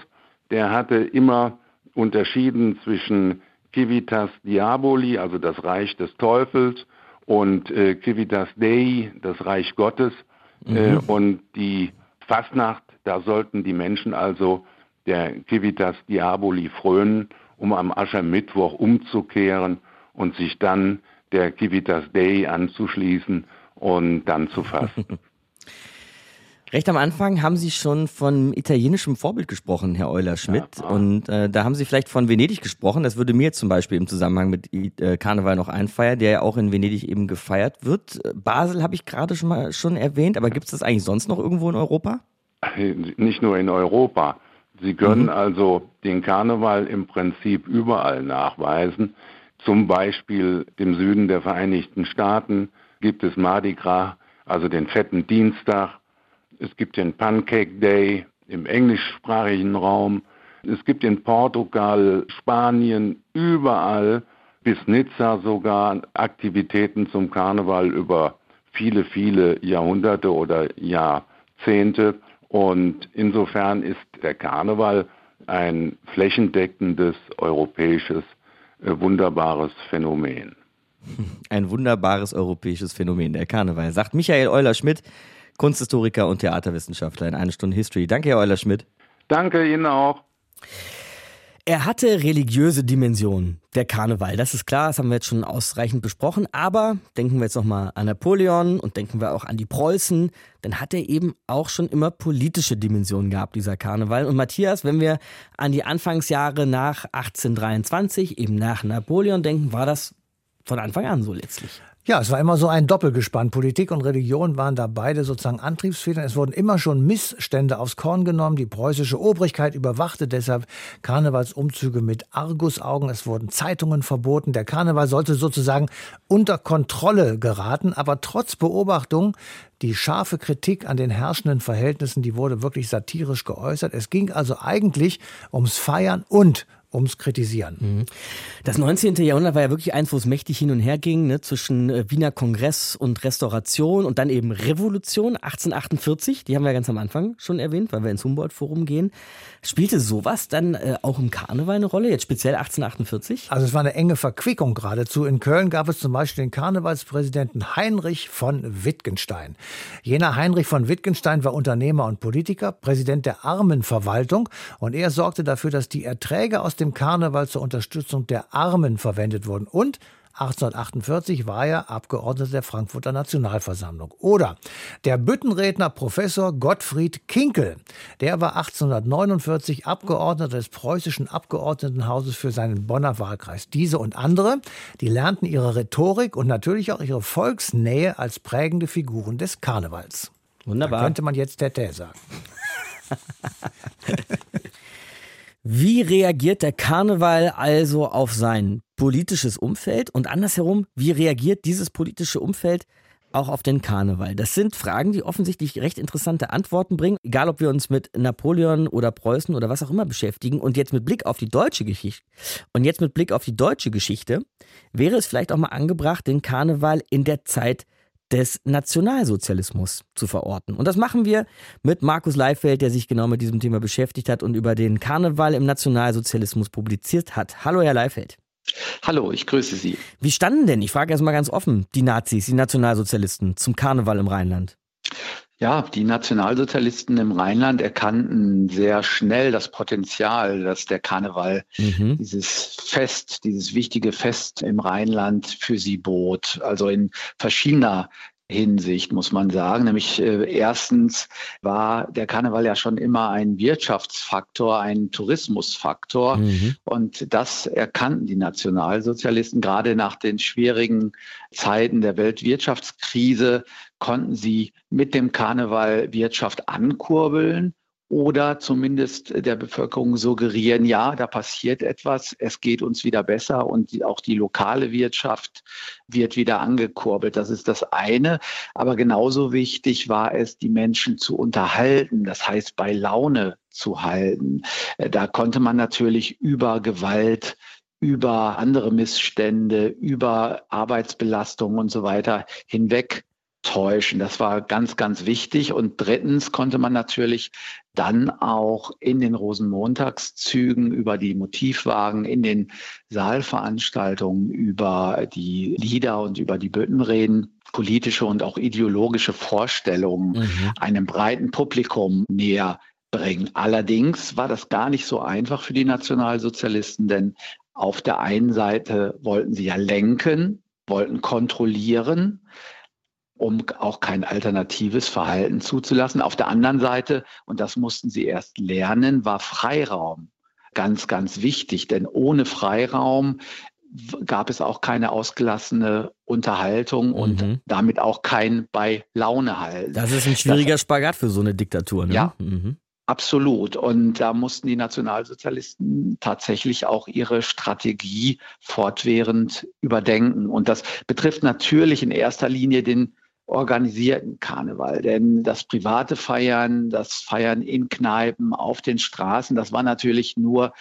der hatte immer unterschieden zwischen Civitas Diaboli, also das Reich des Teufels, und äh, Civitas Dei, das Reich Gottes. Mhm. Äh, und die Fastnacht, da sollten die Menschen also der Civitas Diaboli frönen, um am Aschermittwoch umzukehren und sich dann der Civitas Dei anzuschließen und dann zu fasten. Recht am Anfang haben Sie schon von italienischem Vorbild gesprochen, Herr Euler-Schmidt. Ja, und äh, da haben Sie vielleicht von Venedig gesprochen. Das würde mir zum Beispiel im Zusammenhang mit äh, Karneval noch einfallen, der ja auch in Venedig eben gefeiert wird. Basel habe ich gerade schon mal schon erwähnt, aber gibt es das eigentlich sonst noch irgendwo in Europa? Nicht nur in Europa. Sie können mhm. also den Karneval im Prinzip überall nachweisen. Zum Beispiel im Süden der Vereinigten Staaten gibt es Mardi Gras, also den fetten Dienstag es gibt den Pancake Day im englischsprachigen Raum. Es gibt in Portugal, Spanien, überall bis Nizza sogar Aktivitäten zum Karneval über viele, viele Jahrhunderte oder Jahrzehnte. Und insofern ist der Karneval ein flächendeckendes europäisches, äh, wunderbares Phänomen. Ein wunderbares europäisches Phänomen, der Karneval, sagt Michael Euler-Schmidt. Kunsthistoriker und Theaterwissenschaftler in eine Stunde History. Danke, Herr Euler-Schmidt. Danke Ihnen auch. Er hatte religiöse Dimensionen, der Karneval. Das ist klar, das haben wir jetzt schon ausreichend besprochen. Aber denken wir jetzt nochmal an Napoleon und denken wir auch an die Preußen. Dann hat er eben auch schon immer politische Dimensionen gehabt, dieser Karneval. Und Matthias, wenn wir an die Anfangsjahre nach 1823, eben nach Napoleon denken, war das von Anfang an so letztlich. Ja, es war immer so ein Doppelgespann. Politik und Religion waren da beide sozusagen Antriebsfedern. Es wurden immer schon Missstände aufs Korn genommen. Die preußische Obrigkeit überwachte deshalb Karnevalsumzüge mit Argusaugen. Es wurden Zeitungen verboten. Der Karneval sollte sozusagen unter Kontrolle geraten. Aber trotz Beobachtung die scharfe Kritik an den herrschenden Verhältnissen, die wurde wirklich satirisch geäußert. Es ging also eigentlich ums Feiern und ums Kritisieren. Mhm. Das 19. Jahrhundert war ja wirklich eins, wo es mächtig hin und her ging, ne, zwischen äh, Wiener Kongress und Restauration und dann eben Revolution 1848, die haben wir ganz am Anfang schon erwähnt, weil wir ins Humboldt-Forum gehen. Spielte sowas dann äh, auch im Karneval eine Rolle, jetzt speziell 1848? Also es war eine enge Verquickung geradezu. In Köln gab es zum Beispiel den Karnevalspräsidenten Heinrich von Wittgenstein. Jener Heinrich von Wittgenstein war Unternehmer und Politiker, Präsident der Armenverwaltung und er sorgte dafür, dass die Erträge aus dem Karneval zur Unterstützung der Armen verwendet wurden. Und 1848 war er Abgeordneter der Frankfurter Nationalversammlung. Oder der Büttenredner Professor Gottfried Kinkel. Der war 1849 Abgeordneter des preußischen Abgeordnetenhauses für seinen Bonner Wahlkreis. Diese und andere, die lernten ihre Rhetorik und natürlich auch ihre Volksnähe als prägende Figuren des Karnevals. Wunderbar. Da könnte man jetzt Tete sagen. Wie reagiert der Karneval also auf sein politisches Umfeld und andersherum, wie reagiert dieses politische Umfeld auch auf den Karneval? Das sind Fragen, die offensichtlich recht interessante Antworten bringen, egal ob wir uns mit Napoleon oder Preußen oder was auch immer beschäftigen. Und jetzt mit Blick auf die deutsche Geschichte und jetzt mit Blick auf die deutsche Geschichte wäre es vielleicht auch mal angebracht, den Karneval in der Zeit des Nationalsozialismus zu verorten. Und das machen wir mit Markus Leifeld, der sich genau mit diesem Thema beschäftigt hat und über den Karneval im Nationalsozialismus publiziert hat. Hallo, Herr Leifeld. Hallo, ich grüße Sie. Wie standen denn, ich frage erst mal ganz offen, die Nazis, die Nationalsozialisten zum Karneval im Rheinland? Ja, die Nationalsozialisten im Rheinland erkannten sehr schnell das Potenzial, dass der Karneval mhm. dieses Fest, dieses wichtige Fest im Rheinland für sie bot. Also in verschiedener Hinsicht, muss man sagen. Nämlich äh, erstens war der Karneval ja schon immer ein Wirtschaftsfaktor, ein Tourismusfaktor. Mhm. Und das erkannten die Nationalsozialisten gerade nach den schwierigen Zeiten der Weltwirtschaftskrise konnten sie mit dem Karneval Wirtschaft ankurbeln oder zumindest der Bevölkerung suggerieren, ja, da passiert etwas, es geht uns wieder besser und auch die lokale Wirtschaft wird wieder angekurbelt. Das ist das eine. Aber genauso wichtig war es, die Menschen zu unterhalten, das heißt bei Laune zu halten. Äh, da konnte man natürlich über Gewalt über andere Missstände, über Arbeitsbelastung und so weiter hinweg täuschen. Das war ganz, ganz wichtig. Und drittens konnte man natürlich dann auch in den Rosenmontagszügen über die Motivwagen, in den Saalveranstaltungen über die Lieder und über die Büttenreden politische und auch ideologische Vorstellungen mhm. einem breiten Publikum näher bringen. Allerdings war das gar nicht so einfach für die Nationalsozialisten, denn auf der einen Seite wollten sie ja lenken, wollten kontrollieren, um auch kein alternatives Verhalten zuzulassen. Auf der anderen Seite, und das mussten sie erst lernen, war Freiraum ganz, ganz wichtig, denn ohne Freiraum gab es auch keine ausgelassene Unterhaltung und mhm. damit auch kein bei Laune halten. Das ist ein schwieriger das, Spagat für so eine Diktatur. Ne? Ja, mhm. Absolut. Und da mussten die Nationalsozialisten tatsächlich auch ihre Strategie fortwährend überdenken. Und das betrifft natürlich in erster Linie den organisierten Karneval. Denn das private Feiern, das Feiern in Kneipen, auf den Straßen, das war natürlich nur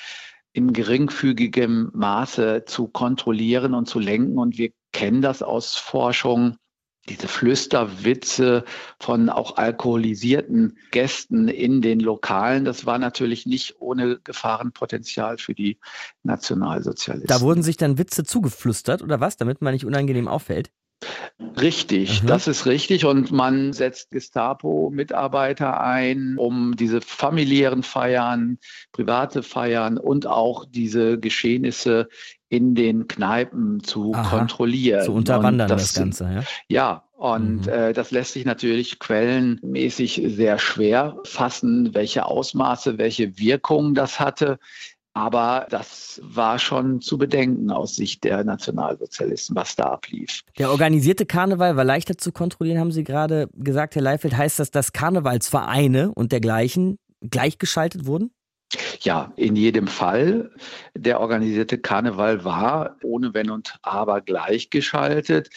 in geringfügigem Maße zu kontrollieren und zu lenken. Und wir kennen das aus Forschung diese Flüsterwitze von auch alkoholisierten Gästen in den Lokalen, das war natürlich nicht ohne Gefahrenpotenzial für die Nationalsozialisten. Da wurden sich dann Witze zugeflüstert oder was, damit man nicht unangenehm auffällt? Richtig, mhm. das ist richtig. Und man setzt Gestapo-Mitarbeiter ein, um diese familiären Feiern, private Feiern und auch diese Geschehnisse in den Kneipen zu Aha, kontrollieren. Zu unterwandern das, das, Ganze, ja? Ja, und mhm. äh, das lässt sich natürlich quellenmäßig sehr schwer fassen, welche Ausmaße, welche Wirkung das hatte. Aber das war schon zu bedenken aus Sicht der Nationalsozialisten, was da ablief. Der organisierte Karneval war leichter zu kontrollieren, haben Sie gerade gesagt, Herr Leifeld. Heißt das, dass Karnevalsvereine und dergleichen gleichgeschaltet wurden? Ja, in jedem Fall. Der organisierte Karneval war ohne Wenn und Aber gleichgeschaltet.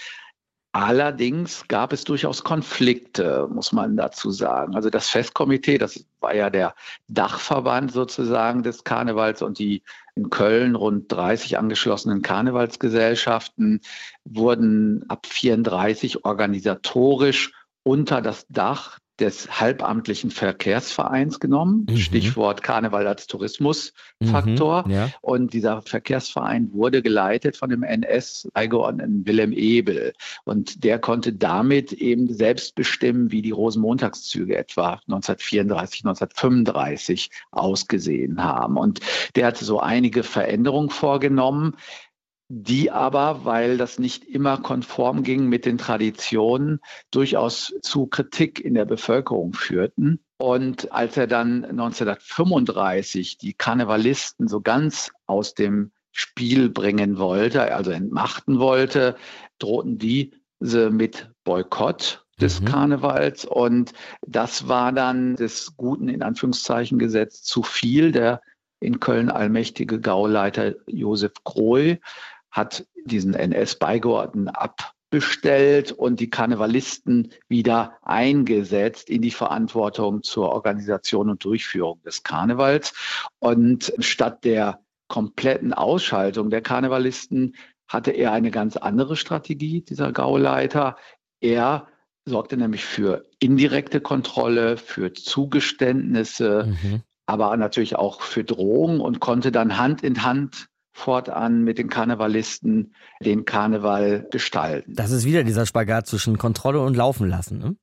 Allerdings gab es durchaus Konflikte, muss man dazu sagen. Also das Festkomitee, das war ja der Dachverband sozusagen des Karnevals und die in Köln rund 30 angeschlossenen Karnevalsgesellschaften wurden ab 34 organisatorisch unter das Dach des halbamtlichen Verkehrsvereins genommen. Mhm. Stichwort Karneval als Tourismusfaktor. Mhm, ja. Und dieser Verkehrsverein wurde geleitet von dem NS-Beigeordneten Wilhelm Ebel. Und der konnte damit eben selbst bestimmen, wie die Rosenmontagszüge etwa 1934, 1935 ausgesehen haben. Und der hatte so einige Veränderungen vorgenommen die aber, weil das nicht immer konform ging mit den Traditionen, durchaus zu Kritik in der Bevölkerung führten. Und als er dann 1935 die Karnevalisten so ganz aus dem Spiel bringen wollte, also entmachten wollte, drohten diese mit Boykott des mhm. Karnevals. Und das war dann des Guten in Anführungszeichen gesetzt zu viel. Der in Köln allmächtige Gauleiter Josef Groh hat diesen NS-Beigeordneten abbestellt und die Karnevalisten wieder eingesetzt in die Verantwortung zur Organisation und Durchführung des Karnevals. Und statt der kompletten Ausschaltung der Karnevalisten hatte er eine ganz andere Strategie, dieser Gauleiter. Er sorgte nämlich für indirekte Kontrolle, für Zugeständnisse, mhm. aber natürlich auch für Drohungen und konnte dann Hand in Hand fortan mit den Karnevalisten den Karneval gestalten. Das ist wieder dieser Spagat zwischen Kontrolle und Laufen lassen. Ne?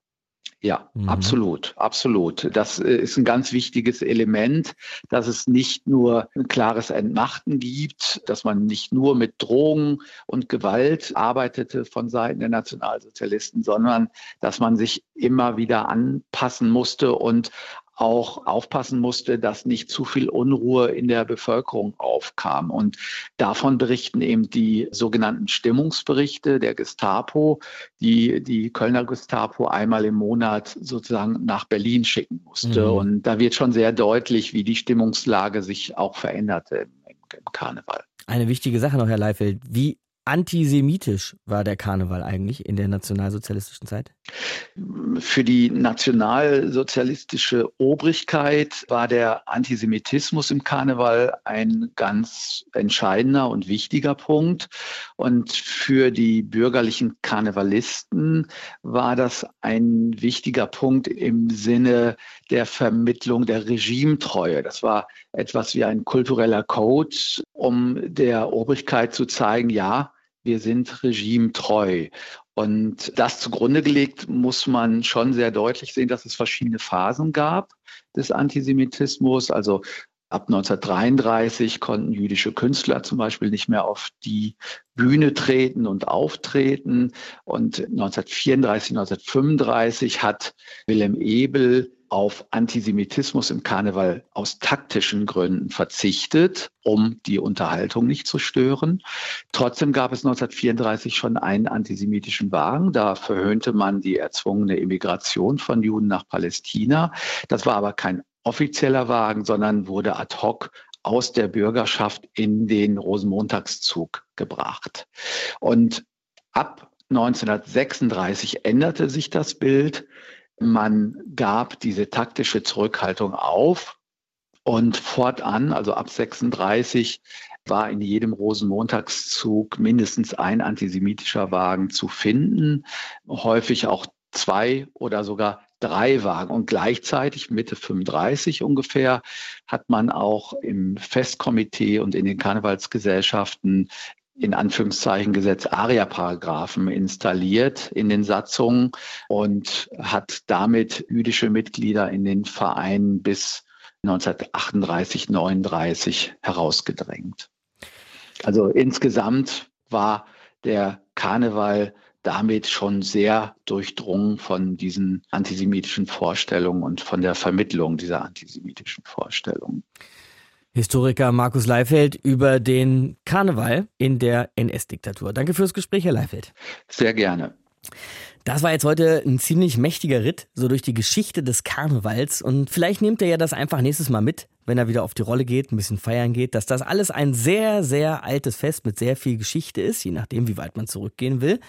Ja, mhm. absolut, absolut. Das äh, ist ein ganz wichtiges Element, dass es nicht nur ein klares Entmachten gibt, dass man nicht nur mit Drohungen und Gewalt arbeitete von Seiten der Nationalsozialisten, sondern dass man sich immer wieder anpassen musste und auch aufpassen musste, dass nicht zu viel Unruhe in der Bevölkerung aufkam. Und davon berichten eben die sogenannten Stimmungsberichte der Gestapo, die die Kölner Gestapo einmal im Monat sozusagen nach Berlin schicken musste. Mhm. Und da wird schon sehr deutlich, wie die Stimmungslage sich auch veränderte im, Karneval. Eine wichtige Sache noch, Herr Leifeld. Wie antisemitisch war der Karneval eigentlich in der nationalsozialistischen Zeit? Für die nationalsozialistische Obrigkeit war der Antisemitismus im Karneval ein ganz entscheidender und wichtiger Punkt. Und für die bürgerlichen Karnevalisten war das ein wichtiger Punkt im Sinne der Vermittlung der Regimetreue. Das war etwas wie ein kultureller Code, um der Obrigkeit zu zeigen, ja, wir sind regimetreu. Und das zugrunde gelegt muss man schon sehr deutlich sehen, dass es verschiedene Phasen gab des Antisemitismus. Also ab 1933 konnten jüdische Künstler zum Beispiel nicht mehr auf die Bühne treten und auftreten. Und 1934, 1935 hat Wilhelm Ebel auf Antisemitismus im Karneval aus taktischen Gründen verzichtet, um die Unterhaltung nicht zu stören. Trotzdem gab es 1934 schon einen antisemitischen Wagen. Da verhöhnte man die erzwungene Immigration von Juden nach Palästina. Das war aber kein offizieller Wagen, sondern wurde ad hoc aus der Bürgerschaft in den Rosenmontagszug gebracht. Und ab 1936 änderte sich das Bild. Man gab diese taktische Zurückhaltung auf und fortan, also ab 36, war in jedem Rosenmontagszug mindestens ein antisemitischer Wagen zu finden, häufig auch zwei oder sogar drei Wagen. Und gleichzeitig Mitte 35 ungefähr hat man auch im Festkomitee und in den Karnevalsgesellschaften in Anführungszeichen Gesetz ARIA-Paragraphen installiert in den Satzungen und hat damit jüdische Mitglieder in den Vereinen bis 1938, 39 herausgedrängt. Also insgesamt war der Karneval damit schon sehr durchdrungen von diesen antisemitischen Vorstellungen und von der Vermittlung dieser antisemitischen Vorstellungen. Historiker Markus Leifeld über den Karneval in der NS-Diktatur. Danke fürs Gespräch, Herr Leifeld. Sehr gerne. Das war jetzt heute ein ziemlich mächtiger Ritt, so durch die Geschichte des Karnevals. Und vielleicht nehmt er ja das einfach nächstes Mal mit, wenn er wieder auf die Rolle geht, ein bisschen feiern geht, dass das alles ein sehr, sehr altes Fest mit sehr viel Geschichte ist, je nachdem, wie weit man zurückgehen will.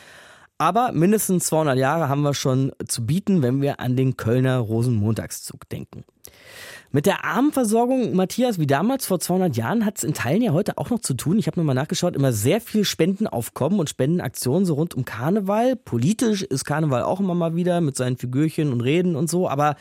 Aber mindestens 200 Jahre haben wir schon zu bieten, wenn wir an den Kölner Rosenmontagszug denken. Mit der Armenversorgung, Matthias, wie damals vor 200 Jahren, hat es in Teilen ja heute auch noch zu tun. Ich habe nochmal nachgeschaut, immer sehr viel Spendenaufkommen und Spendenaktionen so rund um Karneval. Politisch ist Karneval auch immer mal wieder mit seinen Figürchen und Reden und so, aber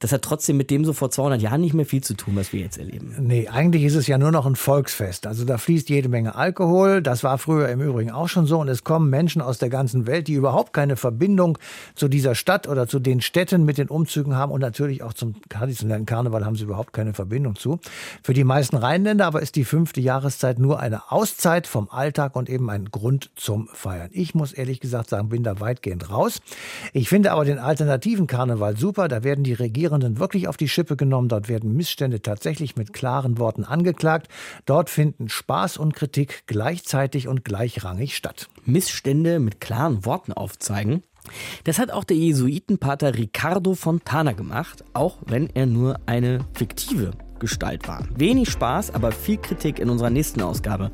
das hat trotzdem mit dem so vor 200 Jahren nicht mehr viel zu tun, was wir jetzt erleben. Nee, eigentlich ist es ja nur noch ein Volksfest. Also da fließt jede Menge Alkohol. Das war früher im Übrigen auch schon so. Und es kommen Menschen aus der ganzen Welt, die überhaupt keine Verbindung zu dieser Stadt oder zu den Städten mit den Umzügen haben. Und natürlich auch zum traditionellen Karneval haben sie überhaupt keine Verbindung zu. Für die meisten Rheinländer aber ist die fünfte Jahreszeit nur eine Auszeit vom Alltag und eben ein Grund zum Feiern. Ich muss ehrlich gesagt sagen, bin da weitgehend raus. Ich finde aber den alternativen Karneval super. Da werden die Regierungen Regierenden wirklich auf die Schippe genommen. Dort werden Missstände tatsächlich mit klaren Worten angeklagt. Dort finden Spaß und Kritik gleichzeitig und gleichrangig statt. Missstände mit klaren Worten aufzeigen? Das hat auch der Jesuitenpater Ricardo Fontana gemacht, auch wenn er nur eine fiktive Gestalt war. Wenig Spaß, aber viel Kritik in unserer nächsten Ausgabe.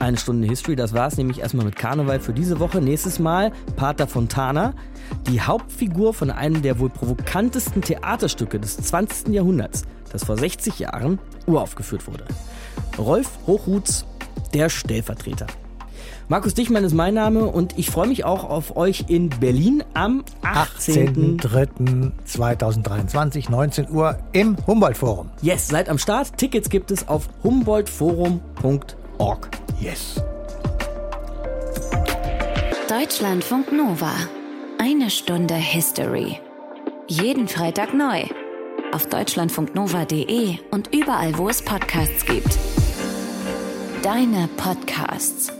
Eine Stunde History, das war es nämlich erstmal mit Karneval für diese Woche. Nächstes Mal Pater Fontana, die Hauptfigur von einem der wohl provokantesten Theaterstücke des 20. Jahrhunderts, das vor 60 Jahren uraufgeführt wurde. Rolf Hochhuths, der Stellvertreter. Markus Dichmann ist mein Name und ich freue mich auch auf euch in Berlin am 18.03.2023, 19 Uhr im Humboldt-Forum. Yes, seid am Start. Tickets gibt es auf humboldtforum.org. Yes. Deutschlandfunk Nova. Eine Stunde History. Jeden Freitag neu. Auf deutschlandfunknova.de und überall, wo es Podcasts gibt. Deine Podcasts.